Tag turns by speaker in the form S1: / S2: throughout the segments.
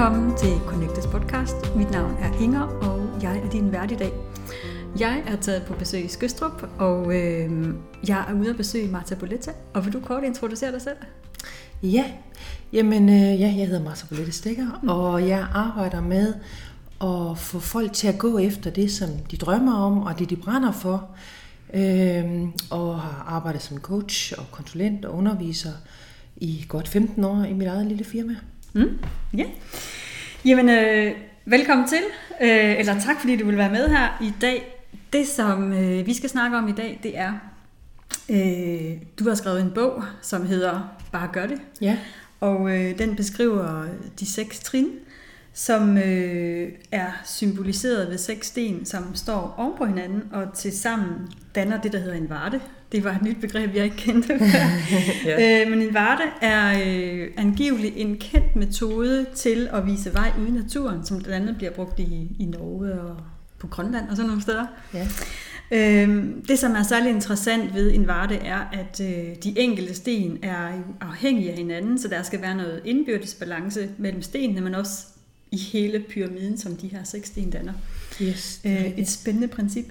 S1: Velkommen til Connectes podcast. Mit navn er Inger, og jeg er din vært i dag. Jeg er taget på besøg i Skøstrup, og øh, jeg er ude at besøge Marta Boletta. Og vil du kort introducere dig selv?
S2: Ja, jamen øh, ja, jeg hedder Marta Boletta Stikker, mm. og jeg arbejder med at få folk til at gå efter det, som de drømmer om, og det de brænder for. Øh, og har arbejdet som coach og konsulent og underviser i godt 15 år i mit eget lille firma.
S1: Mm. Ja. Jamen, øh, velkommen til, øh, eller tak fordi du vil være med her i dag. Det, som øh, vi skal snakke om i dag, det er, øh, du har skrevet en bog, som hedder Bare gør det.
S2: Ja.
S1: Og øh, den beskriver de seks trin, som øh, er symboliseret ved seks sten, som står oven på hinanden, og til sammen danner det, der hedder en varte. Det var et nyt begreb, jeg ikke kendte ja. øh, Men en varte er øh, angiveligt en kendt metode til at vise vej ude i naturen, som blandt andet bliver brugt i, i Norge og på Grønland og sådan nogle steder.
S2: Ja.
S1: Øhm, det, som er særlig interessant ved en varte, er, at øh, de enkelte sten er afhængige af hinanden, så der skal være noget indbyrdes balance mellem stenene, men også i hele pyramiden, som de her seks sten danner.
S2: Yes,
S1: øh, et spændende princip.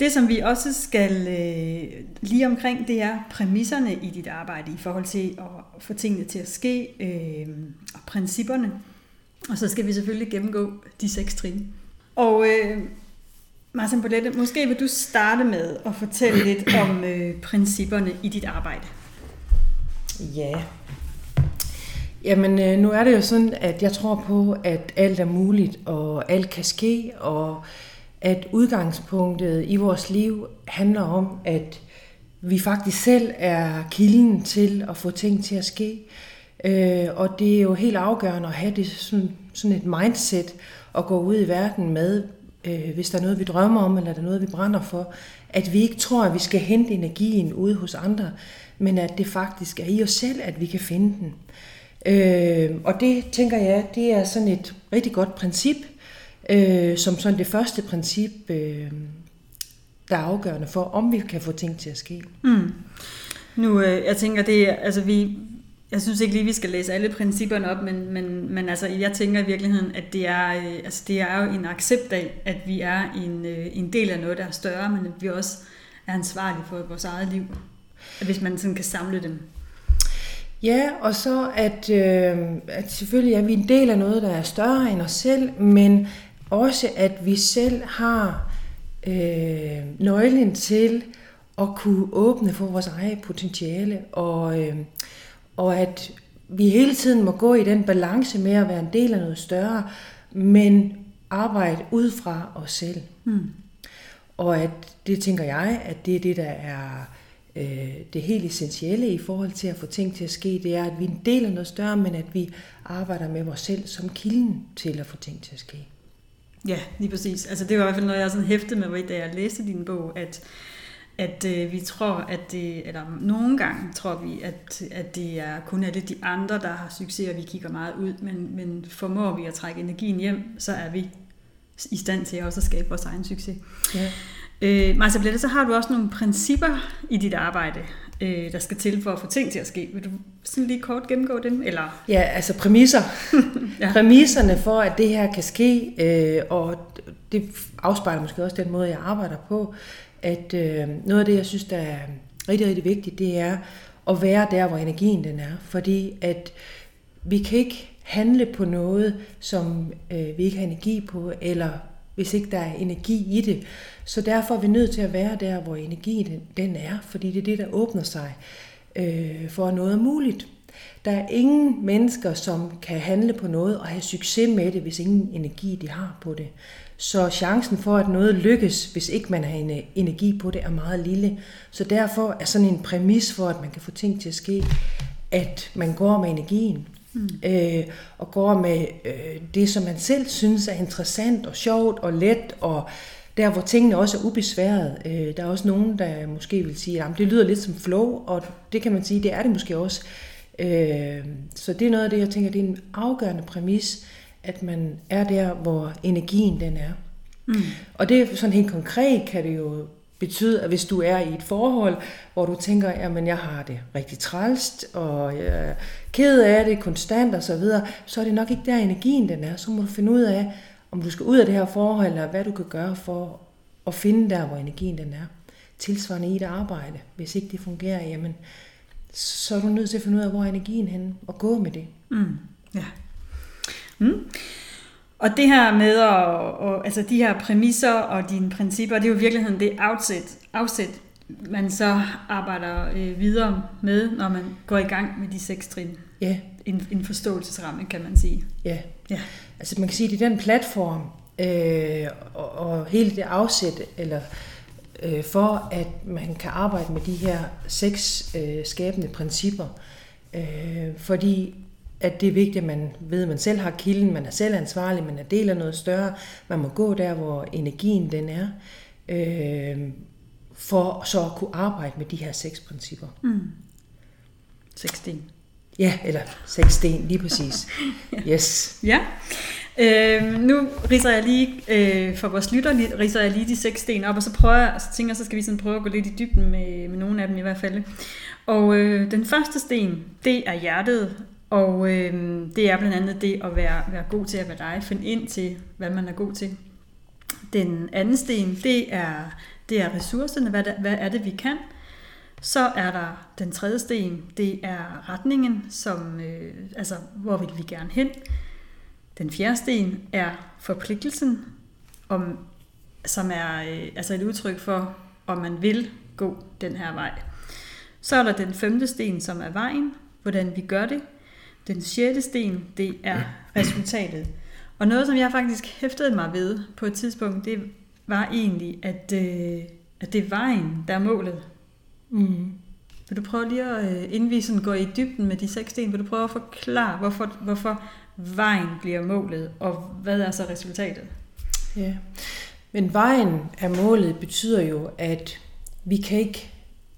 S1: Det, som vi også skal øh, lige omkring, det er præmisserne i dit arbejde i forhold til at få tingene til at ske, øh, og principperne. Og så skal vi selvfølgelig gennemgå de seks trin. Og øh, Martin Bolette, måske vil du starte med at fortælle lidt om øh, principperne i dit arbejde.
S2: Ja. Jamen, øh, nu er det jo sådan, at jeg tror på, at alt er muligt, og alt kan ske, og at udgangspunktet i vores liv handler om, at vi faktisk selv er kilden til at få ting til at ske. Øh, og det er jo helt afgørende at have det sådan, sådan et mindset at gå ud i verden med, øh, hvis der er noget, vi drømmer om, eller der er noget, vi brænder for, at vi ikke tror, at vi skal hente energien ude hos andre, men at det faktisk er i os selv, at vi kan finde den. Øh, Øh, og det tænker jeg, det er sådan et rigtig godt princip, øh, som sådan det første princip, øh, der er afgørende for, om vi kan få ting til at ske.
S1: Mm. Nu, øh, jeg tænker, det altså vi, jeg synes ikke lige, vi skal læse alle principperne op, men, men, men altså, jeg tænker i virkeligheden, at det er, øh, altså, det er jo en accept af, at vi er en, øh, en del af noget, der er større, men at vi også er ansvarlige for vores eget liv. Hvis man sådan kan samle dem.
S2: Ja, og så at, øh, at selvfølgelig er vi en del af noget, der er større end os selv, men også at vi selv har øh, nøglen til at kunne åbne for vores eget potentiale, og, øh, og at vi hele tiden må gå i den balance med at være en del af noget større, men arbejde ud fra os selv. Mm. Og at det tænker jeg, at det er det, der er øh, det helt essentielle i forhold til at få ting til at ske, det er, at vi er en del af noget større, men at vi arbejder med os selv som kilden til at få ting til at ske.
S1: Ja, lige præcis. Altså det var i hvert fald noget, jeg sådan hæftede med, da jeg læste din bog, at, at øh, vi tror, at det, eller nogle gange tror vi, at, at det er kun alle de andre, der har succes, og vi kigger meget ud, men, men formår vi at trække energien hjem, så er vi i stand til også at skabe vores egen succes. Ja. Øh, Marcia Blette, så har du også nogle principper i dit arbejde, øh, der skal til for at få ting til at ske. Vil du sådan lige kort gennemgå dem? Eller?
S2: Ja, altså præmisser. ja. Præmisserne for, at det her kan ske, øh, og det afspejler måske også den måde, jeg arbejder på, at øh, noget af det, jeg synes, der er rigtig, rigtig vigtigt, det er at være der, hvor energien den er. Fordi at vi kan ikke handle på noget, som øh, vi ikke har energi på, eller hvis ikke der er energi i det. Så derfor er vi nødt til at være der, hvor energien den er, fordi det er det, der åbner sig øh, for noget muligt. Der er ingen mennesker, som kan handle på noget og have succes med det, hvis ingen energi de har på det. Så chancen for, at noget lykkes, hvis ikke man har en energi på det, er meget lille. Så derfor er sådan en præmis for, at man kan få ting til at ske, at man går med energien. Mm. Øh, og går med øh, det, som man selv synes er interessant og sjovt og let, og der hvor tingene også er ubesværet. Øh, der er også nogen, der måske vil sige, at det lyder lidt som flow, og det kan man sige, det er det måske også. Øh, så det er noget af det, jeg tænker, det er en afgørende præmis, at man er der, hvor energien den er. Mm. Og det er sådan helt konkret, kan det jo betyde, at hvis du er i et forhold, hvor du tænker, at jeg har det rigtig trælst, og jeg er ked af det konstant og så videre, så er det nok ikke der energien den er. Så må du finde ud af, om du skal ud af det her forhold, eller hvad du kan gøre for at finde der, hvor energien den er. Tilsvarende i et arbejde. Hvis ikke det fungerer, jamen, så er du nødt til at finde ud af, hvor er energien henne, og gå med det.
S1: Mm. Ja. Mm. Og det her med at, og, altså de her præmisser og dine principper, det er jo i virkeligheden det afsæt, afsæt man så arbejder øh, videre med, når man går i gang med de seks trin.
S2: Ja.
S1: En, en forståelsesramme, kan man sige.
S2: Ja. ja. Altså man kan sige, at det er den platform, øh, og, og hele det afsæt, eller øh, for at man kan arbejde med de her seks øh, skabende principper. Øh, fordi at det er vigtigt, at man ved, at man selv har kilden, man er selv ansvarlig, man er del af noget større, man må gå der, hvor energien den er, øh, for så at kunne arbejde med de her seks principper.
S1: Mm. Seks sten.
S2: Ja, eller seks sten, lige præcis. Yes.
S1: Ja. Øh, nu riser jeg lige, øh, for vores lytter, riser jeg lige de seks sten op, og så prøver jeg, så tænker så skal vi sådan prøve at gå lidt i dybden med, med nogle af dem i hvert fald. Og øh, den første sten, det er hjertet, og øh, det er blandt andet det at være, være god til at være dig, finde ind til, hvad man er god til. Den anden sten, det er, det er ressourcerne, hvad, der, hvad er det, vi kan. Så er der den tredje sten, det er retningen, som, øh, altså hvor vil vi gerne hen. Den fjerde sten er forpligtelsen, om, som er øh, altså et udtryk for, om man vil gå den her vej. Så er der den femte sten, som er vejen, hvordan vi gør det. Den sjette sten, det er resultatet. Og noget, som jeg faktisk hæftede mig ved på et tidspunkt, det var egentlig, at, øh, at det er vejen, der er målet.
S2: Mm.
S1: Vil du prøve lige at, øh, inden vi sådan går i dybden med de seks sten, vil du prøve at forklare, hvorfor, hvorfor vejen bliver målet, og hvad er så resultatet?
S2: Ja, men vejen af målet betyder jo, at vi kan ikke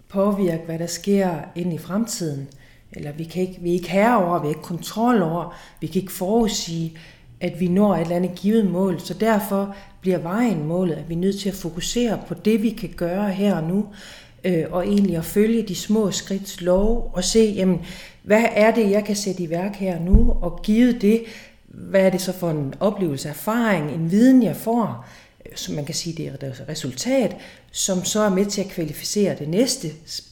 S2: påvirke, hvad der sker ind i fremtiden. Eller vi, kan ikke, vi er ikke herre over, vi har ikke kontrol over, vi kan ikke forudsige, at vi når et eller andet givet mål. Så derfor bliver vejen målet, at vi er nødt til at fokusere på det, vi kan gøre her og nu, øh, og egentlig at følge de små skridts lov og se, jamen, hvad er det, jeg kan sætte i værk her nu, og give det, hvad er det så for en oplevelse, erfaring, en viden, jeg får, øh, som man kan sige, det er et resultat, som så er med til at kvalificere det næste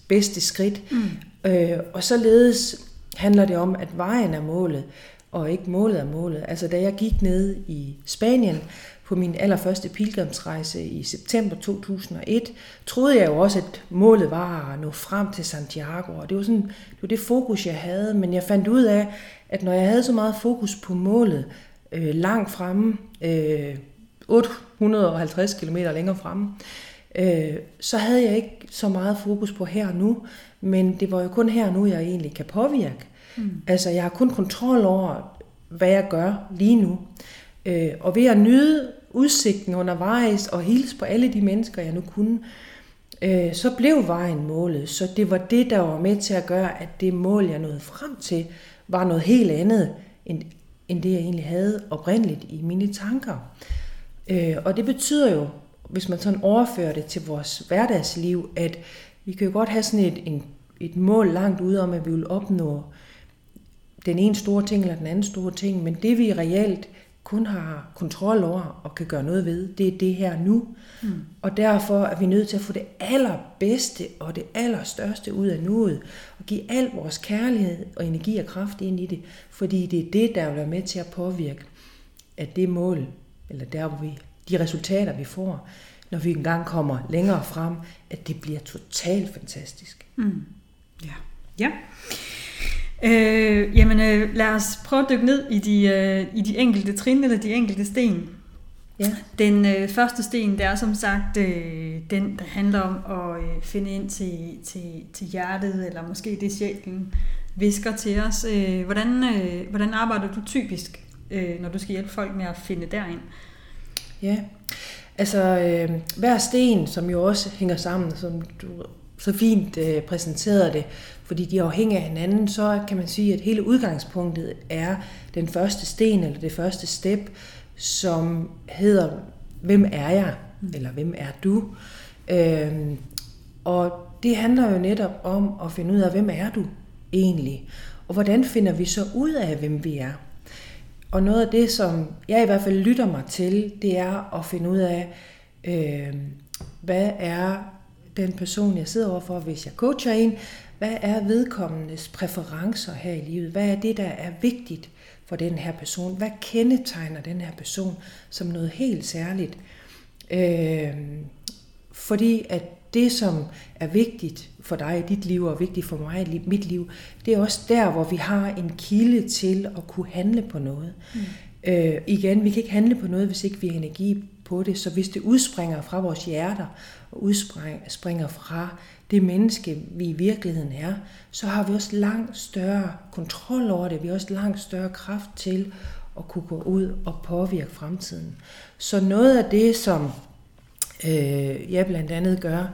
S2: bedste skridt. Mm. Øh, og således handler det om, at vejen er målet, og ikke målet er målet. Altså da jeg gik ned i Spanien på min allerførste pilgrimsrejse i september 2001, troede jeg jo også, at målet var at nå frem til Santiago, og det var, sådan, det var det fokus, jeg havde, men jeg fandt ud af, at når jeg havde så meget fokus på målet øh, langt fremme, øh, 850 km længere fremme, øh, så havde jeg ikke så meget fokus på her og nu, men det var jo kun her nu, jeg egentlig kan påvirke. Mm. Altså, jeg har kun kontrol over, hvad jeg gør lige nu. Øh, og ved at nyde udsigten undervejs og hilse på alle de mennesker, jeg nu kunne, øh, så blev vejen målet. Så det var det, der var med til at gøre, at det mål, jeg nåede frem til, var noget helt andet, end, end det, jeg egentlig havde oprindeligt i mine tanker. Øh, og det betyder jo, hvis man sådan overfører det til vores hverdagsliv, at vi kan jo godt have sådan et, en, et mål langt ude om, at vi vil opnå den ene store ting eller den anden store ting, men det vi reelt kun har kontrol over og kan gøre noget ved, det er det her nu. Mm. Og derfor er vi nødt til at få det allerbedste og det allerstørste ud af nuet, og give al vores kærlighed og energi og kraft ind i det, fordi det er det, der vil være med til at påvirke, at det mål, eller der hvor vi, de resultater vi får, når vi engang kommer længere frem, at det bliver totalt fantastisk.
S1: Mm. Ja. ja. Øh, jamen øh, lad os prøve at dykke ned i de, øh, i de enkelte trin eller de enkelte sten. Ja. Den øh, første sten, det er som sagt øh, den, der handler om at øh, finde ind til, til, til hjertet, eller måske det sjælen visker til os. Øh, hvordan, øh, hvordan arbejder du typisk, øh, når du skal hjælpe folk med at finde derind?
S2: Ja, altså øh, hver sten, som jo også hænger sammen, som du så fint øh, præsenterede det, fordi de er afhængige af hinanden, så kan man sige, at hele udgangspunktet er den første sten, eller det første step, som hedder, hvem er jeg, mm. eller hvem er du? Øh, og det handler jo netop om at finde ud af, hvem er du egentlig? Og hvordan finder vi så ud af, hvem vi er? Og noget af det, som jeg i hvert fald lytter mig til, det er at finde ud af, øh, hvad er den person, jeg sidder overfor, hvis jeg coacher en, hvad er vedkommendes præferencer her i livet? Hvad er det, der er vigtigt for den her person? Hvad kendetegner den her person som noget helt særligt? Øh, fordi at det, som er vigtigt for dig i dit liv og vigtigt for mig i mit liv, det er også der, hvor vi har en kilde til at kunne handle på noget. Mm. Øh, igen, vi kan ikke handle på noget, hvis ikke vi har energi på det. Så hvis det udspringer fra vores hjerter og udspringer fra det menneske, vi i virkeligheden er, så har vi også langt større kontrol over det. Vi har også langt større kraft til at kunne gå ud og påvirke fremtiden. Så noget af det, som øh, jeg blandt andet gør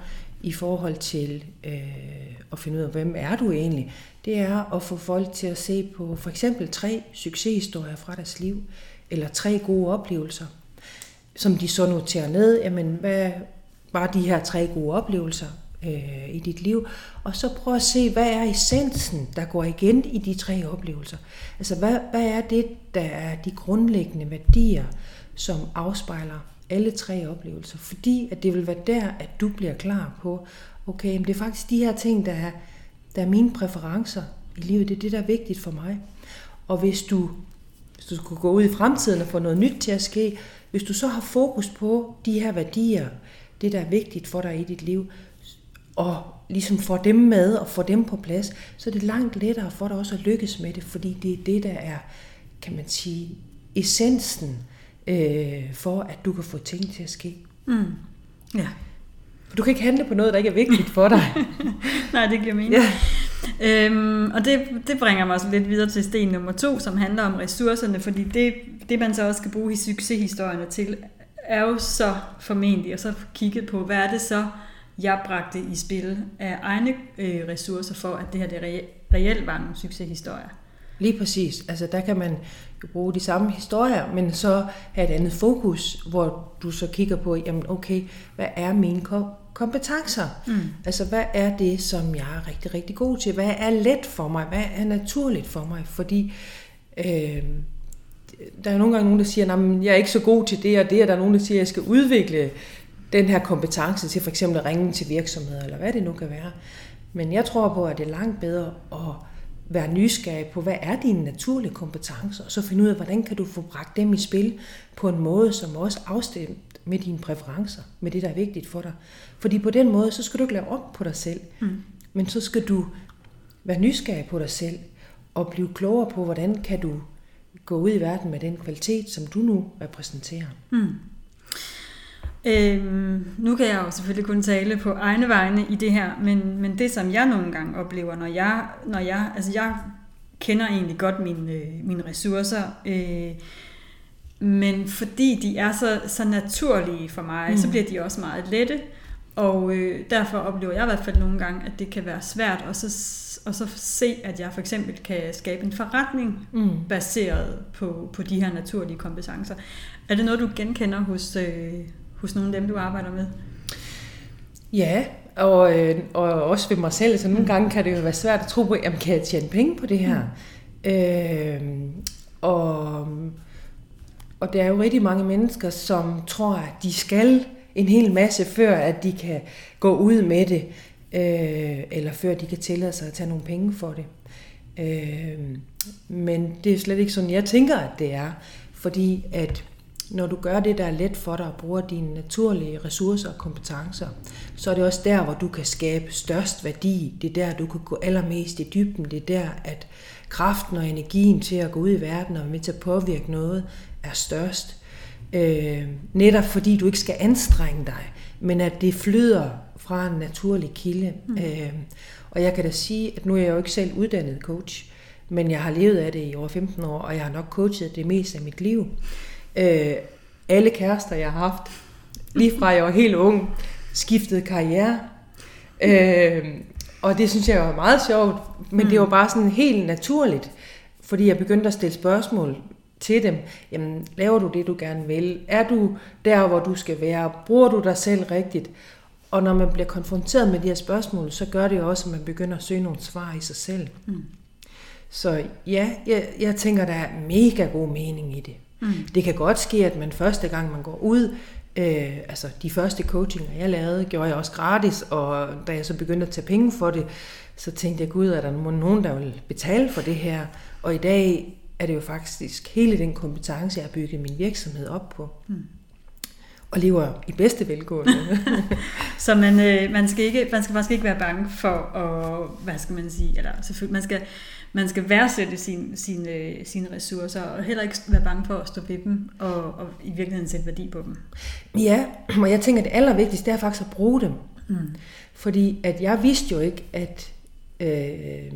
S2: i forhold til øh, at finde ud af, hvem er du egentlig, det er at få folk til at se på for eksempel tre succeshistorier fra deres liv, eller tre gode oplevelser, som de så noterer ned. Jamen, hvad var de her tre gode oplevelser øh, i dit liv? Og så prøv at se, hvad er essensen, der går igen i de tre oplevelser? Altså, hvad, hvad er det, der er de grundlæggende værdier, som afspejler alle tre oplevelser, fordi at det vil være der, at du bliver klar på, okay, men det er faktisk de her ting, der er, der er mine præferencer i livet, det er det, der er vigtigt for mig. Og hvis du, hvis du skulle gå ud i fremtiden og få noget nyt til at ske, hvis du så har fokus på de her værdier, det der er vigtigt for dig i dit liv, og ligesom får dem med og får dem på plads, så er det langt lettere for dig også at lykkes med det, fordi det er det, der er, kan man sige, essensen øh, for at du kan få ting til at ske. Mm. Ja. For du kan ikke handle på noget, der ikke er vigtigt for dig.
S1: Nej, det giver mening. Ja. Øhm, og det, det bringer mig også lidt videre til sten nummer to, som handler om ressourcerne, fordi det, det man så også skal bruge i succeshistorierne til, er jo så formentlig at så kigge på, hvad er det så, jeg bragte i spil af egne øh, ressourcer for, at det her det reelt, var nogle succeshistorier.
S2: Lige præcis. Altså der kan man bruge de samme historier, men så have et andet fokus, hvor du så kigger på, jamen okay, hvad er mine kompetencer? Mm. Altså hvad er det, som jeg er rigtig, rigtig god til? Hvad er let for mig? Hvad er naturligt for mig? Fordi øh, der er nogle gange nogen, der siger, at jeg er ikke så god til det og det, og der er nogen, der siger, at jeg skal udvikle den her kompetence til for eksempel at ringe til virksomheder, eller hvad det nu kan være. Men jeg tror på, at det er langt bedre at være nysgerrig på, hvad er dine naturlige kompetencer, og så finde ud af, hvordan kan du få bragt dem i spil på en måde, som også afstemt med dine præferencer, med det, der er vigtigt for dig. Fordi på den måde, så skal du ikke lave op på dig selv, mm. men så skal du være nysgerrig på dig selv, og blive klogere på, hvordan kan du gå ud i verden med den kvalitet, som du nu repræsenterer. Mm.
S1: Øhm, nu kan jeg jo selvfølgelig kun tale på egne vegne i det her, men, men det som jeg nogle gange oplever, når jeg, når jeg, altså jeg kender egentlig godt mine, øh, mine ressourcer, øh, men fordi de er så, så naturlige for mig, mm. så bliver de også meget lette, og øh, derfor oplever jeg i hvert fald nogle gange, at det kan være svært at så, og så se, at jeg for eksempel kan skabe en forretning mm. baseret på, på de her naturlige kompetencer. Er det noget, du genkender hos, øh, hos nogle af dem, du arbejder med?
S2: Ja, og, øh, og også ved mig selv, så nogle mm. gange kan det jo være svært at tro på, jamen kan jeg tjene penge på det her? Mm. Øh, og, og der er jo rigtig mange mennesker, som tror, at de skal en hel masse, før at de kan gå ud med det, øh, eller før de kan tillade sig at tage nogle penge for det. Øh, men det er slet ikke sådan, jeg tænker, at det er, fordi at når du gør det, der er let for dig og bruger dine naturlige ressourcer og kompetencer, så er det også der, hvor du kan skabe størst værdi. Det er der, du kan gå allermest i dybden. Det er der, at kraften og energien til at gå ud i verden og med til at påvirke noget er størst. Øh, netop fordi du ikke skal anstrenge dig, men at det flyder fra en naturlig kilde. Mm. Øh, og jeg kan da sige, at nu er jeg jo ikke selv uddannet coach, men jeg har levet af det i over 15 år, og jeg har nok coachet det meste af mit liv. Øh, alle kærester, jeg har haft, lige fra jeg var helt ung, skiftede karriere. Øh, og det synes jeg var meget sjovt, men mm. det var bare sådan helt naturligt, fordi jeg begyndte at stille spørgsmål til dem. Jamen, laver du det, du gerne vil? Er du der, hvor du skal være? Bruger du dig selv rigtigt? Og når man bliver konfronteret med de her spørgsmål, så gør det jo også, at man begynder at søge nogle svar i sig selv. Mm. Så ja, jeg, jeg tænker, der er mega god mening i det. Mm. Det kan godt ske, at man første gang, man går ud, øh, altså de første coachinger, jeg lavede, gjorde jeg også gratis, og da jeg så begyndte at tage penge for det, så tænkte jeg, gud, er der nogen, der vil betale for det her? Og i dag er det jo faktisk hele den kompetence, jeg har bygget min virksomhed op på. Mm og lever i bedste velgående.
S1: så man, øh, man, skal ikke, man skal faktisk ikke være bange for at, hvad skal man sige, eller selvfølgelig, man skal, man skal værdsætte sin, sine, sine ressourcer, og heller ikke være bange for at stå ved dem, og, og i virkeligheden sætte værdi på dem.
S2: Ja, og jeg tænker, at det allervigtigste er faktisk at bruge dem. Mm. Fordi at jeg vidste jo ikke, at... Øh,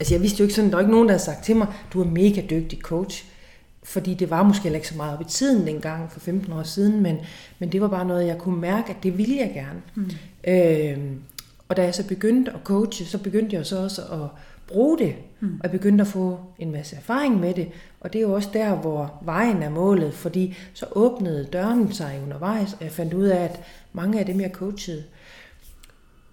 S2: altså jeg vidste jo ikke sådan, der var ikke nogen, der havde sagt til mig, du er mega dygtig coach fordi det var måske ikke så meget op i tiden dengang for 15 år siden, men, men det var bare noget, jeg kunne mærke, at det ville jeg gerne. Mm. Øh, og da jeg så begyndte at coache, så begyndte jeg så også at bruge det, mm. og jeg begyndte at få en masse erfaring med det, og det er jo også der, hvor vejen er målet, fordi så åbnede døren sig undervejs, og jeg fandt ud af, at mange af dem, jeg coachede,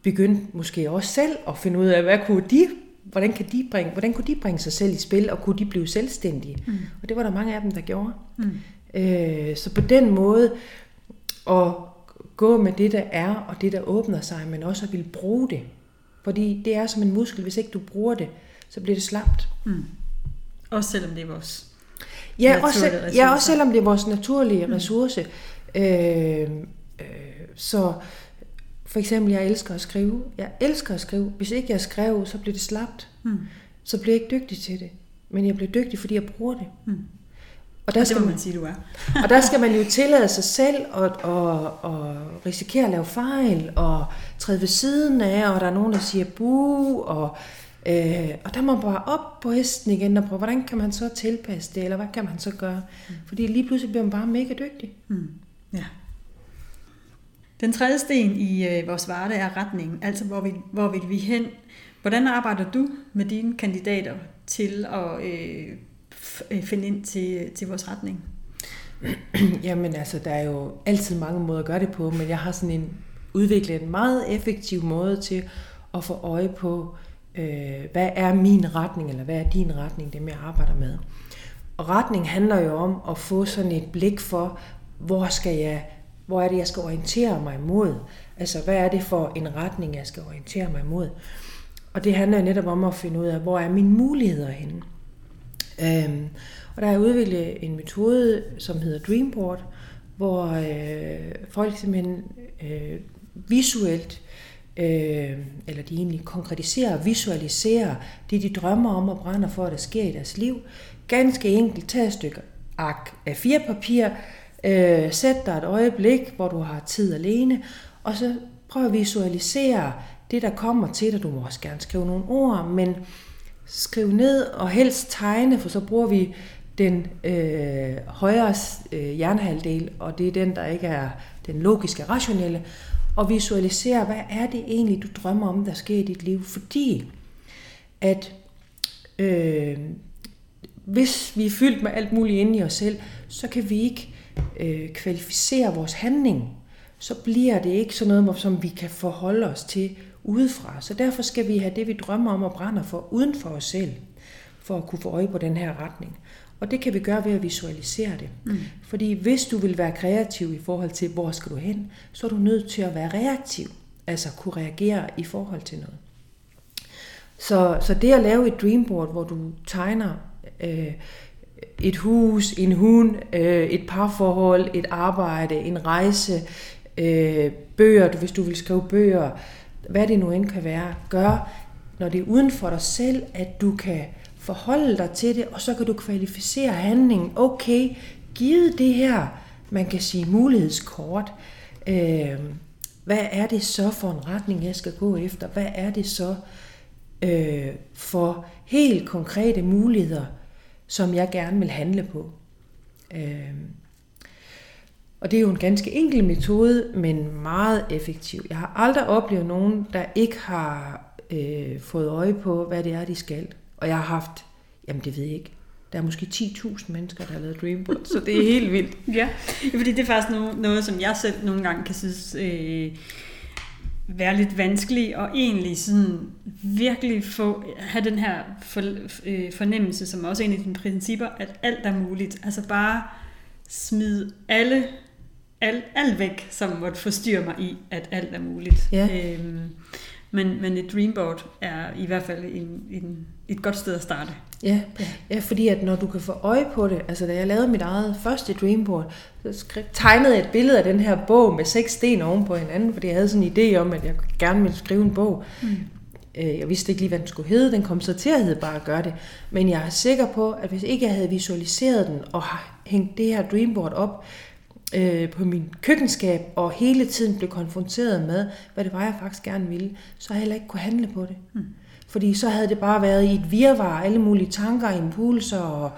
S2: begyndte måske også selv at finde ud af, hvad kunne de hvordan, kan de bringe, hvordan kunne de bringe sig selv i spil, og kunne de blive selvstændige? Mm. Og det var der mange af dem, der gjorde. Mm. Øh, så på den måde at gå med det, der er, og det, der åbner sig, men også at ville bruge det. Fordi det er som en muskel, hvis ikke du bruger det, så bliver det slapt. Mm.
S1: Også selvom det er vores
S2: ja, også, ja, også selvom det er vores naturlige mm. ressource. Øh, øh, så for eksempel, jeg elsker at skrive. Jeg elsker at skrive. Hvis ikke jeg skrev, så bliver det slapt. Mm. Så bliver jeg ikke dygtig til det. Men jeg bliver dygtig, fordi jeg bruger det. Mm.
S1: Og der og skal man, sige, du er.
S2: og der skal man jo tillade sig selv at, at, at risikere at lave fejl, og træde ved siden af, og der er nogen, der siger bu, og, øh, og der må man bare op på hesten igen og prøve, hvordan kan man så tilpasse det, eller hvad kan man så gøre? Mm. Fordi lige pludselig bliver man bare mega dygtig. Mm. Ja.
S1: Den tredje sten i øh, vores varte er retningen, altså hvor, vi, hvor vil vi hen? Hvordan arbejder du med dine kandidater til at øh, Øh, finde ind til, til vores retning?
S2: Jamen altså, der er jo altid mange måder at gøre det på, men jeg har sådan en udviklet en meget effektiv måde til at få øje på, øh, hvad er min retning, eller hvad er din retning, dem jeg arbejder med. Og retning handler jo om at få sådan et blik for, hvor skal jeg hvor er det, jeg skal orientere mig mod? Altså, hvad er det for en retning, jeg skal orientere mig mod? Og det handler netop om at finde ud af, hvor er mine muligheder henne? Øhm, og der er udviklet en metode, som hedder Dreamboard, hvor øh, folk simpelthen øh, visuelt, øh, eller de egentlig konkretiserer og visualiserer det, de drømmer om og brænder for, at der sker i deres liv. Ganske enkelt, tag et stykke ark af fire papir, Øh, sæt dig et øjeblik, hvor du har tid alene, og så prøv at visualisere det, der kommer til dig. Du må også gerne skrive nogle ord, men skrive ned og helst tegne, for så bruger vi den øh, højre øh, hjernehalvdel, og det er den, der ikke er den logiske, rationelle, og visualisere, hvad er det egentlig, du drømmer om, der sker i dit liv. Fordi at øh, hvis vi er fyldt med alt muligt inde i os selv, så kan vi ikke øh, kvalificere vores handling, så bliver det ikke sådan noget, som vi kan forholde os til udefra. Så derfor skal vi have det, vi drømmer om og brænder for, uden for os selv, for at kunne få øje på den her retning. Og det kan vi gøre ved at visualisere det. Mm. Fordi hvis du vil være kreativ i forhold til, hvor skal du hen, så er du nødt til at være reaktiv. Altså kunne reagere i forhold til noget. Så, så det at lave et dreamboard, hvor du tegner øh, et hus, en hund, øh, et parforhold, et arbejde, en rejse, øh, bøger, hvis du vil skrive bøger, hvad det nu end kan være, gør, når det er uden for dig selv, at du kan forholde dig til det, og så kan du kvalificere handlingen. Okay, givet det her, man kan sige mulighedskort, øh, hvad er det så for en retning, jeg skal gå efter? Hvad er det så øh, for helt konkrete muligheder, som jeg gerne vil handle på. Øh, og det er jo en ganske enkel metode, men meget effektiv. Jeg har aldrig oplevet nogen, der ikke har øh, fået øje på, hvad det er, de skal. Og jeg har haft, jamen det ved jeg ikke, der er måske 10.000 mennesker, der har lavet Dreamboard, så det er helt vildt.
S1: ja, fordi det er faktisk noget, noget, som jeg selv nogle gange kan synes... Øh, være lidt vanskelig og egentlig sådan virkelig få, have den her for, øh, fornemmelse, som også er en af dine principper, at alt er muligt. Altså bare smid alle, alt, alt væk, som måtte forstyrre mig i, at alt er muligt.
S2: Ja.
S1: Øhm, men, men et dreamboard er i hvert fald en, en, et godt sted at starte.
S2: Ja. ja, ja, fordi at når du kan få øje på det, altså da jeg lavede mit eget første dreamboard, så tegnede jeg et billede af den her bog med seks sten oven på hinanden, fordi jeg havde sådan en idé om, at jeg gerne ville skrive en bog. Mm. Jeg vidste ikke lige, hvad den skulle hedde. Den kom så til at hedde bare at gøre det. Men jeg er sikker på, at hvis ikke jeg havde visualiseret den og hængt det her dreamboard op øh, på min køkkenskab og hele tiden blev konfronteret med, hvad det var, jeg faktisk gerne ville, så havde jeg heller ikke kunne handle på det. Mm. Fordi så havde det bare været i et virvar, alle mulige tanker, impulser og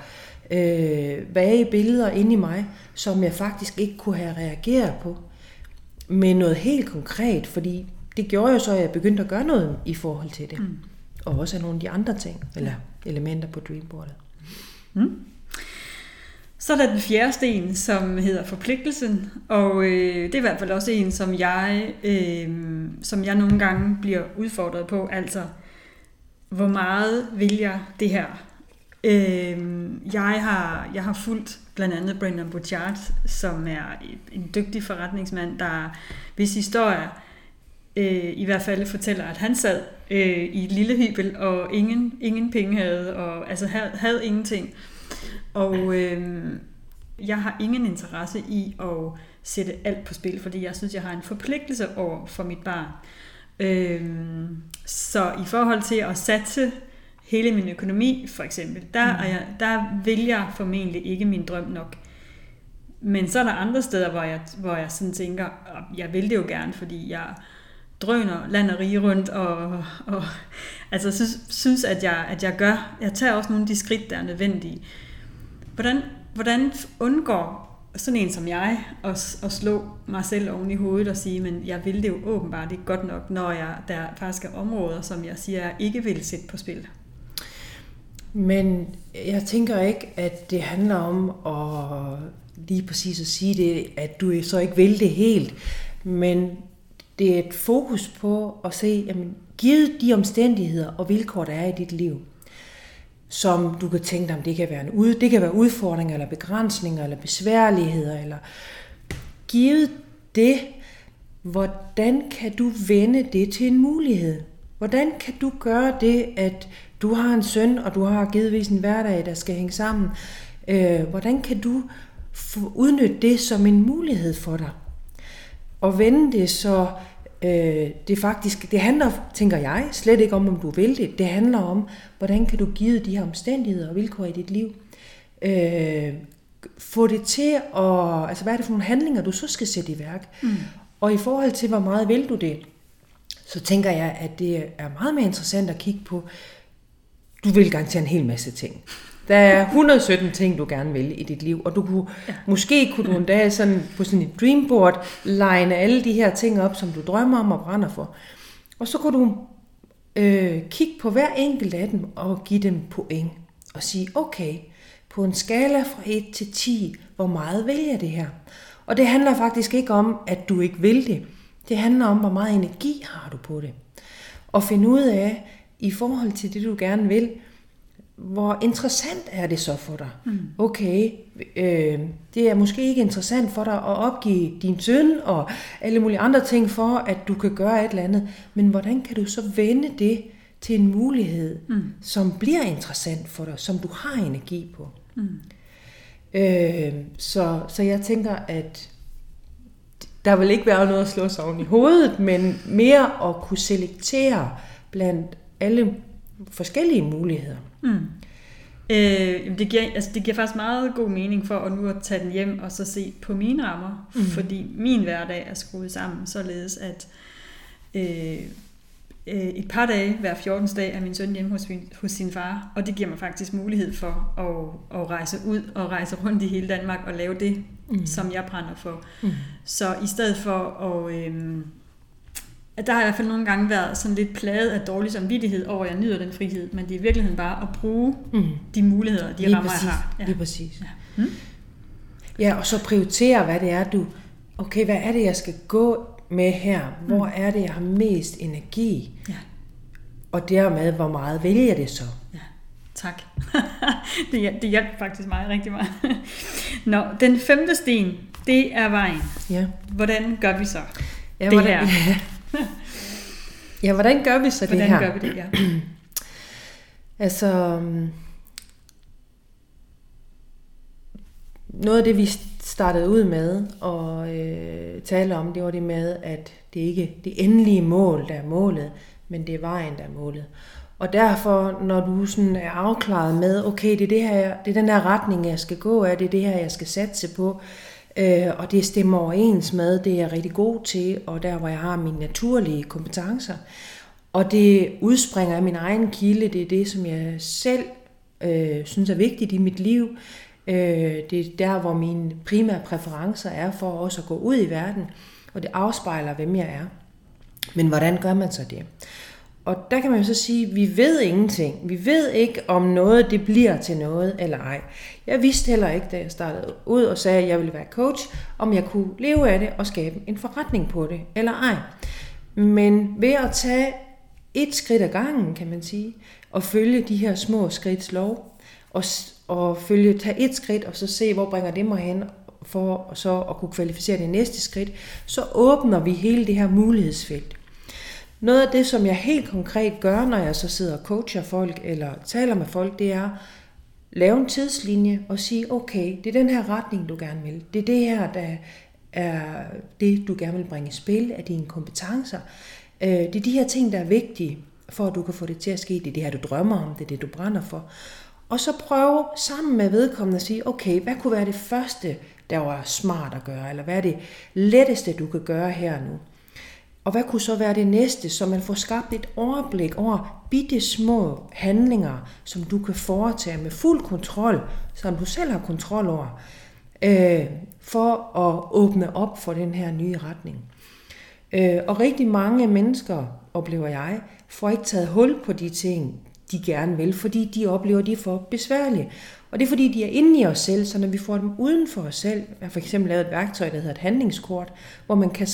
S2: øh, vage billeder inde i mig, som jeg faktisk ikke kunne have reageret på. Med noget helt konkret, fordi det gjorde jo så, at jeg begyndte at gøre noget i forhold til det. Mm. Og også af nogle af de andre ting, eller elementer på dreamboardet. Mm.
S1: Så er der den fjerde sten, som hedder forpligtelsen, og øh, det er i hvert fald også en, som jeg, øh, som jeg nogle gange bliver udfordret på, altså hvor meget vil jeg det her? Øh, jeg, har, jeg har fulgt blandt andet Brendan Bouchard, som er en dygtig forretningsmand, der hvis historie øh, i hvert fald fortæller, at han sad øh, i et lille hybel, og ingen, ingen penge havde, og altså havde, havde ingenting. Og øh, jeg har ingen interesse i at sætte alt på spil, fordi jeg synes, jeg har en forpligtelse over for mit barn. Øh, så i forhold til at satse hele min økonomi, for eksempel, der, mm. er jeg, der vil jeg formentlig ikke min drøm nok. Men så er der andre steder, hvor jeg, hvor jeg sådan tænker, jeg vil det jo gerne, fordi jeg drøner land og rige rundt, og, og altså synes, synes at, jeg, at jeg gør, jeg tager også nogle af de skridt, der er nødvendige. Hvordan, hvordan undgår sådan en som jeg at, at slå mig selv oven i hovedet og sige, men jeg vil det jo åbenbart ikke godt nok, når jeg, der faktisk er områder, som jeg siger, jeg ikke vil sætte på spil.
S2: Men jeg tænker ikke, at det handler om at lige præcis at sige det, at du så ikke vil det helt, men det er et fokus på at se, jamen, givet de omstændigheder og vilkår, der er i dit liv, som du kan tænke dig, om det kan være en ud, det kan være udfordringer, eller begrænsninger, eller besværligheder, eller givet det, hvordan kan du vende det til en mulighed? Hvordan kan du gøre det, at du har en søn, og du har givetvis en hverdag, der skal hænge sammen? Øh, hvordan kan du udnytte det som en mulighed for dig? Og vende det så Øh, det faktisk, det handler, tænker jeg, slet ikke om, om du vil det. Det handler om, hvordan kan du give de her omstændigheder og vilkår i dit liv. Øh, få det til at, altså hvad er det for nogle handlinger, du så skal sætte i værk. Mm. Og i forhold til, hvor meget vil du det, så tænker jeg, at det er meget mere interessant at kigge på, du vil garantere en hel masse ting. Der er 117 ting, du gerne vil i dit liv, og du kunne, ja. måske kunne du en dag sådan, på sådan et dreamboard line alle de her ting op, som du drømmer om og brænder for. Og så kunne du øh, kigge på hver enkelt af dem og give dem point. Og sige, okay, på en skala fra 1 til 10, hvor meget vælger det her? Og det handler faktisk ikke om, at du ikke vil det. Det handler om, hvor meget energi har du på det. Og finde ud af, i forhold til det, du gerne vil, hvor interessant er det så for dig? Mm. Okay, øh, det er måske ikke interessant for dig at opgive din søn og alle mulige andre ting for, at du kan gøre et eller andet, men hvordan kan du så vende det til en mulighed, mm. som bliver interessant for dig, som du har energi på? Mm. Øh, så, så jeg tænker, at der vil ikke være noget at slå sig oven i hovedet, men mere at kunne selektere blandt alle forskellige muligheder. Mm.
S1: Øh, det, giver, altså, det giver faktisk meget god mening for at nu at tage den hjem og så se på mine rammer, mm. fordi min hverdag er skruet sammen således, at øh, øh, et par dage hver 14. dag er min søn hjemme hos, hos sin far, og det giver mig faktisk mulighed for at, at rejse ud og rejse rundt i hele Danmark og lave det, mm. som jeg brænder for. Mm. Så i stedet for at... Øh, at der har i hvert fald nogle gange været sådan lidt plaget af dårlig samvittighed over, at jeg nyder den frihed, men det er i virkeligheden bare at bruge mm. de muligheder, de
S2: lige
S1: rammer,
S2: præcis.
S1: jeg har.
S2: Ja. Lige præcis. Ja. Mm? ja, og så prioritere, hvad det er, du... Okay, hvad er det, jeg skal gå med her, hvor mm. er det, jeg har mest energi?
S1: Ja.
S2: Og dermed, hvor meget vælger det så?
S1: Ja, tak. det, det hjalp faktisk mig rigtig meget. Nå, den femte sten, det er vejen.
S2: Ja.
S1: Hvordan gør vi så
S2: Ja,
S1: det
S2: hvordan,
S1: her?
S2: ja. Ja, hvordan gør vi så
S1: Hvordan
S2: det her?
S1: gør vi det, ja.
S2: Altså, øhm, noget af det, vi startede ud med og øh, tale om, det var det med, at det ikke det endelige mål, der er målet, men det er vejen, der er målet. Og derfor, når du sådan er afklaret med, okay, det er, det, her, det er den her retning, jeg skal gå af, det er det her, jeg skal satse på, øh, og det stemmer overens med det, jeg er rigtig god til, og der, hvor jeg har mine naturlige kompetencer, og det udspringer af min egen kilde, det er det, som jeg selv øh, synes er vigtigt i mit liv. Øh, det er der, hvor mine primære præferencer er for også at gå ud i verden, og det afspejler, hvem jeg er. Men hvordan gør man så det? Og der kan man jo så sige, at vi ved ingenting. Vi ved ikke, om noget det bliver til noget eller ej. Jeg vidste heller ikke, da jeg startede ud og sagde, at jeg ville være coach, om jeg kunne leve af det og skabe en forretning på det eller ej. Men ved at tage et skridt ad gangen, kan man sige, og følge de her små skridts lov, og, og følge, tage et skridt, og så se, hvor bringer det mig hen, for så at kunne kvalificere det næste skridt, så åbner vi hele det her mulighedsfelt. Noget af det, som jeg helt konkret gør, når jeg så sidder og coacher folk, eller taler med folk, det er, lave en tidslinje og sige, okay, det er den her retning, du gerne vil. Det er det her, der er det, du gerne vil bringe i spil af dine kompetencer. Øh, det er de her ting, der er vigtige, for at du kan få det til at ske. Det er det her, du drømmer om, det er det, du brænder for. Og så prøve sammen med vedkommende at sige, okay, hvad kunne være det første, der var smart at gøre, eller hvad er det letteste, du kan gøre her nu? Og hvad kunne så være det næste, så man får skabt et overblik over bitte små handlinger, som du kan foretage med fuld kontrol, som du selv har kontrol over, øh, for at åbne op for den her nye retning. Øh, og rigtig mange mennesker, oplever jeg, får ikke taget hul på de ting, de gerne vil, fordi de oplever, de er for besværlige. Og det er fordi, de er inde i os selv, så når vi får dem uden for os selv, jeg har for eksempel lavet et værktøj, der hedder et handlingskort, hvor man kan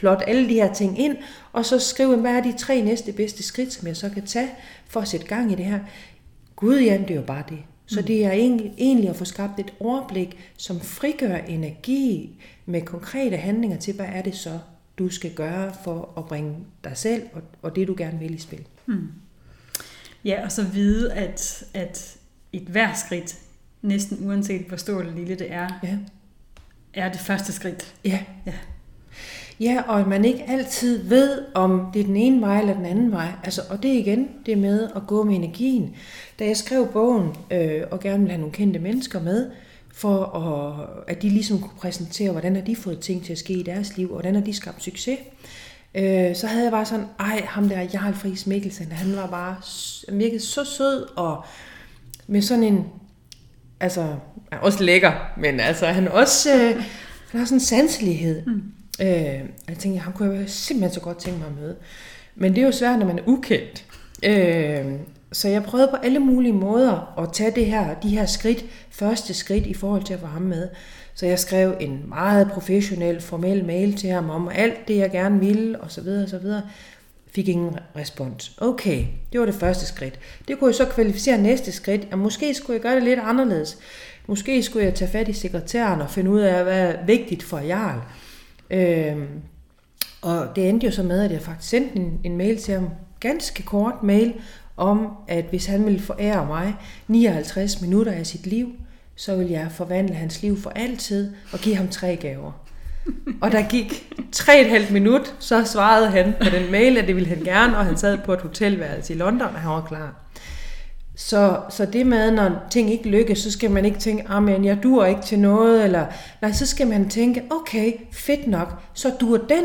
S2: plotte alle de her ting ind, og så skrive, hvad er de tre næste bedste skridt, som jeg så kan tage for at sætte gang i det her. Gud, Jan, det er jo bare det. Så det er egentlig at få skabt et overblik, som frigør energi med konkrete handlinger til, hvad er det så, du skal gøre for at bringe dig selv og, og det, du gerne vil i spil.
S1: Hmm. Ja, og så vide, at, at et hver skridt, næsten uanset hvor stort eller lille det er,
S2: Ja.
S1: er det første skridt.
S2: Ja.
S1: Ja.
S2: Ja, og at man ikke altid ved, om det er den ene vej eller den anden vej. Altså, og det igen det med at gå med energien. Da jeg skrev bogen, øh, og gerne ville have nogle kendte mennesker med, for at, at de ligesom kunne præsentere, hvordan har de fået ting til at ske i deres liv, og hvordan har de skabt succes, øh, så havde jeg bare sådan, ej, ham der Jarl Friis Mikkelsen, han var bare, han virkede så sød, og med sådan en, altså, også lækker, men altså, han også, øh, han har sådan en sanselighed. Mm. Øh, jeg tænkte, ham kunne jeg simpelthen så godt tænke mig at møde. Men det er jo svært, når man er ukendt. Øh, så jeg prøvede på alle mulige måder at tage det her, de her skridt, første skridt i forhold til at få ham med. Så jeg skrev en meget professionel, formel mail til ham om alt det, jeg gerne ville, og så videre, og så videre. Fik ingen respons. Okay, det var det første skridt. Det kunne jeg så kvalificere næste skridt, og måske skulle jeg gøre det lidt anderledes. Måske skulle jeg tage fat i sekretæren og finde ud af, hvad er vigtigt for Jarl. Øh, og det endte jo så med, at jeg faktisk sendte en, en mail til ham, ganske kort mail, om at hvis han ville forære mig 59 minutter af sit liv, så ville jeg forvandle hans liv for altid og give ham tre gaver. Og der gik tre et halvt minut, så svarede han på den mail, at det ville han gerne, og han sad på et hotelværelse i London, og han var klar. Så, så det med, når ting ikke lykkes, så skal man ikke tænke, ah, men jeg dur ikke til noget, eller nej, så skal man tænke, okay, fedt nok, så dur den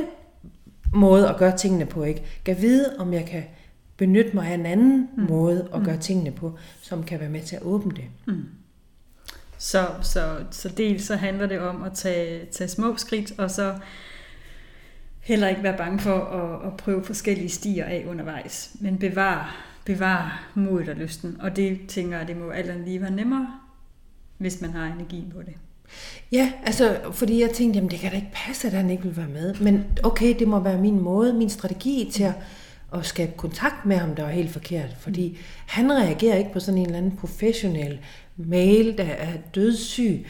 S2: måde at gøre tingene på ikke. Kan vide, om jeg kan benytte mig af en anden mm. måde at gøre tingene på, som kan være med til at åbne det.
S1: Mm. Så, så, så dels så handler det om at tage, tage små skridt, og så heller ikke være bange for at, at prøve forskellige stier af undervejs, men bevare, bevare modet og lysten. Og det tænker jeg, det må alt andet lige være nemmere, hvis man har energi på det.
S2: Ja, altså, fordi jeg tænkte, jamen det kan da ikke passe, at han ikke vil være med. Men okay, det må være min måde, min strategi til at, at skabe kontakt med ham, der var helt forkert. Fordi han reagerer ikke på sådan en eller anden professionel mail, der er dødssyg,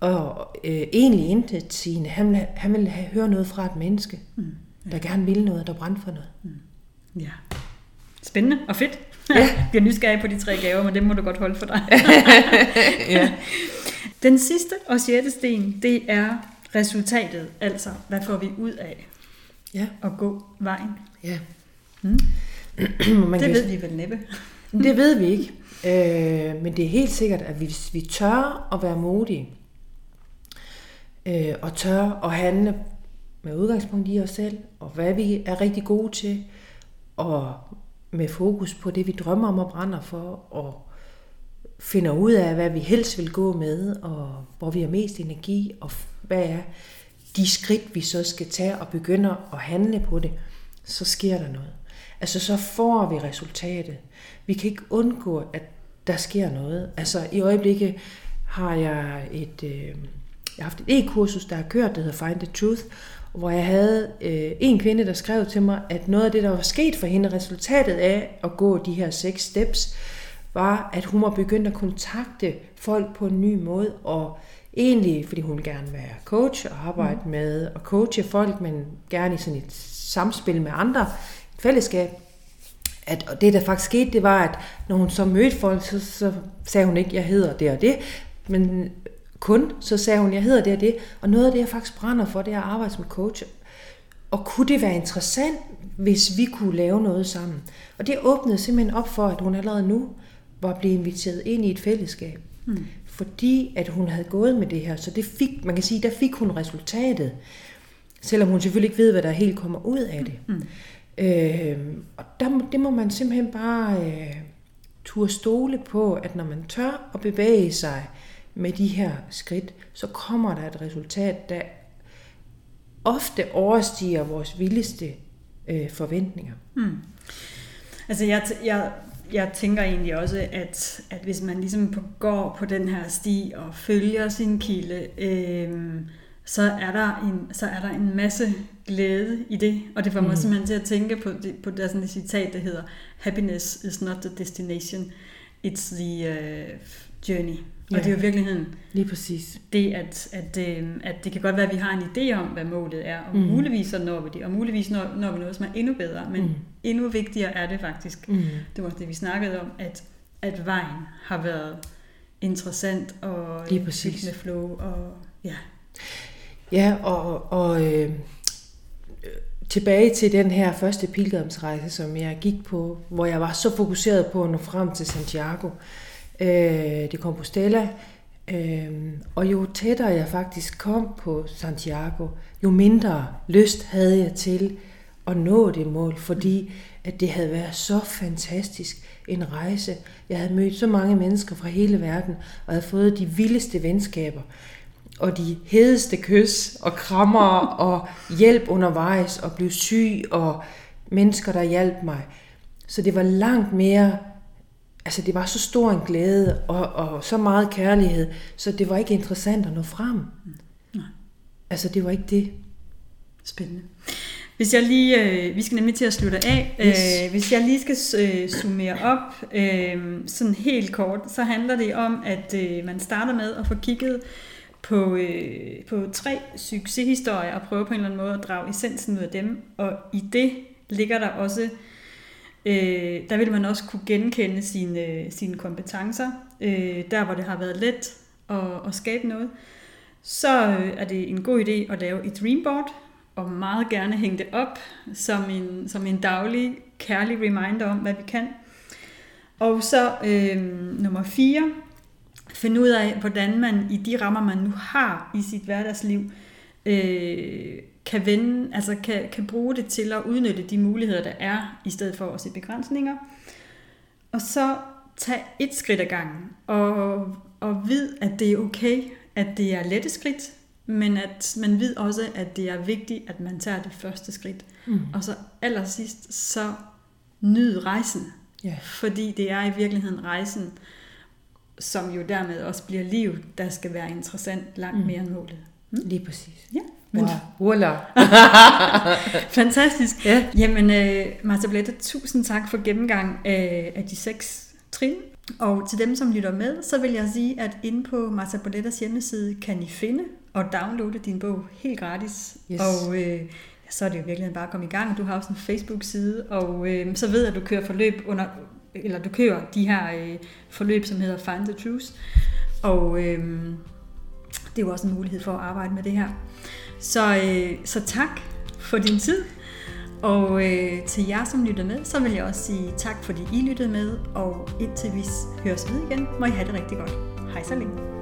S2: og øh, egentlig intet sigende. Han vil, han vil have, høre noget fra et menneske, mm. ja. der gerne vil noget, der brænder for noget. Mm.
S1: Ja. Spændende og fedt. Ja. Jeg bliver nysgerrig på de tre gaver, men det må du godt holde for dig. ja. Den sidste og sjette sten, det er resultatet. Altså, hvad får vi ud af ja. at gå vejen? Ja. Hmm? Man det ved vi vel næppe.
S2: det ved vi ikke. Øh, men det er helt sikkert, at hvis vi tør at være modige, øh, og tør at handle med udgangspunkt i os selv, og hvad vi er rigtig gode til, og med fokus på det, vi drømmer om og brænder for, og finder ud af, hvad vi helst vil gå med, og hvor vi har mest energi, og hvad er de skridt, vi så skal tage og begynder at handle på det, så sker der noget. Altså så får vi resultatet. Vi kan ikke undgå, at der sker noget. Altså i øjeblikket har jeg et, øh, jeg har haft et e-kursus, der har kørt, der hedder Find the Truth, hvor jeg havde øh, en kvinde, der skrev til mig, at noget af det, der var sket for hende, resultatet af at gå de her seks steps, var, at hun var begyndt at kontakte folk på en ny måde, og egentlig, fordi hun gerne vil være coach og arbejde mm. med at coache folk, men gerne i sådan et samspil med andre, et fællesskab. At, og det, der faktisk skete, det var, at når hun så mødte folk, så, så sagde hun ikke, jeg hedder det og det, men kun, så sagde hun, jeg hedder det og det, og noget af det, jeg faktisk brænder for, det er at arbejde som coach. Og kunne det være interessant, hvis vi kunne lave noget sammen? Og det åbnede simpelthen op for, at hun allerede nu var blevet inviteret ind i et fællesskab. Mm. Fordi at hun havde gået med det her. Så det fik, man kan sige, der fik hun resultatet. Selvom hun selvfølgelig ikke ved, hvad der helt kommer ud af det. Mm. Øh, og der, det må man simpelthen bare øh, turde stole på, at når man tør at bevæge sig med de her skridt, så kommer der et resultat, der ofte overstiger vores vildeste øh, forventninger. Mm.
S1: Altså jeg, jeg jeg tænker egentlig også, at, at hvis man ligesom går på den her sti og følger sin kilde, øh, så, er der en, så er der en masse glæde i det. Og det får mig mm. simpelthen til at tænke på, det, på der sådan et citat, der hedder Happiness is not the destination, it's the uh, journey. Og ja, det er jo virkeligheden
S2: lige præcis.
S1: det, at, at, øh, at det kan godt være, at vi har en idé om, hvad målet er, og mm. muligvis så når vi det, og muligvis når, når vi noget, som er endnu bedre, men mm. endnu vigtigere er det faktisk. Mm. Det var det, vi snakkede om, at, at vejen har været interessant og
S2: lige præcis.
S1: med flow. Og, ja.
S2: ja, og, og øh, tilbage til den her første pilgrimsrejse, som jeg gik på, hvor jeg var så fokuseret på at nå frem til Santiago, øh, de Compostela. Øh, og jo tættere jeg faktisk kom på Santiago, jo mindre lyst havde jeg til at nå det mål, fordi at det havde været så fantastisk en rejse. Jeg havde mødt så mange mennesker fra hele verden, og havde fået de vildeste venskaber, og de hedeste kys, og krammer, og hjælp undervejs, og blev syg, og mennesker, der hjalp mig. Så det var langt mere altså det var så stor en glæde og, og så meget kærlighed, så det var ikke interessant at nå frem. Mm. Nej. Altså det var ikke det.
S1: Spændende. Hvis jeg lige, øh, vi skal nemlig til at slutte af. Yes. Øh, hvis jeg lige skal øh, summere op, øh, sådan helt kort, så handler det om, at øh, man starter med at få kigget på, øh, på tre succeshistorier og prøve på en eller anden måde at drage essensen ud af dem. Og i det ligger der også Øh, Øh, der vil man også kunne genkende sine, sine kompetencer, øh, der hvor det har været let at, at skabe noget. Så øh, er det en god idé at lave et dreamboard, og meget gerne hænge det op som en, som en daglig, kærlig reminder om, hvad vi kan. Og så øh, nummer 4, finde ud af, hvordan man i de rammer, man nu har i sit hverdagsliv, øh, kan, vende, altså kan, kan bruge det til at udnytte de muligheder, der er, i stedet for at se begrænsninger. Og så tag et skridt ad gangen, og, og vid, at det er okay, at det er lette skridt, men at man ved også, at det er vigtigt, at man tager det første skridt. Mm. Og så allersidst, så nyd rejsen. Yeah. Fordi det er i virkeligheden rejsen, som jo dermed også bliver liv, der skal være interessant langt
S2: Mm.
S1: mere end målet.
S2: Lige præcis.
S1: Ja, men
S2: Wow.
S1: Fantastisk.
S2: Ja.
S1: Jamen, øh, Martha Blette, tusind tak for gennemgang af, af de seks trin. Og til dem, som lytter med, så vil jeg sige, at inde på Martha Bolettas hjemmeside kan I finde og downloade din bog helt gratis.
S2: Yes.
S1: Og øh, så er det jo virkelig bare at komme i gang. Du har også en Facebook-side, og øh, så ved jeg, at du kører forløb under, eller du kører de her øh, forløb, som hedder Find the Truth. Og øh, det er jo også en mulighed for at arbejde med det her. Så, øh, så tak for din tid. Og øh, til jer, som lytter med, så vil jeg også sige tak, fordi I lyttede med. Og indtil vi høres ved igen, må I have det rigtig godt. Hej så længe.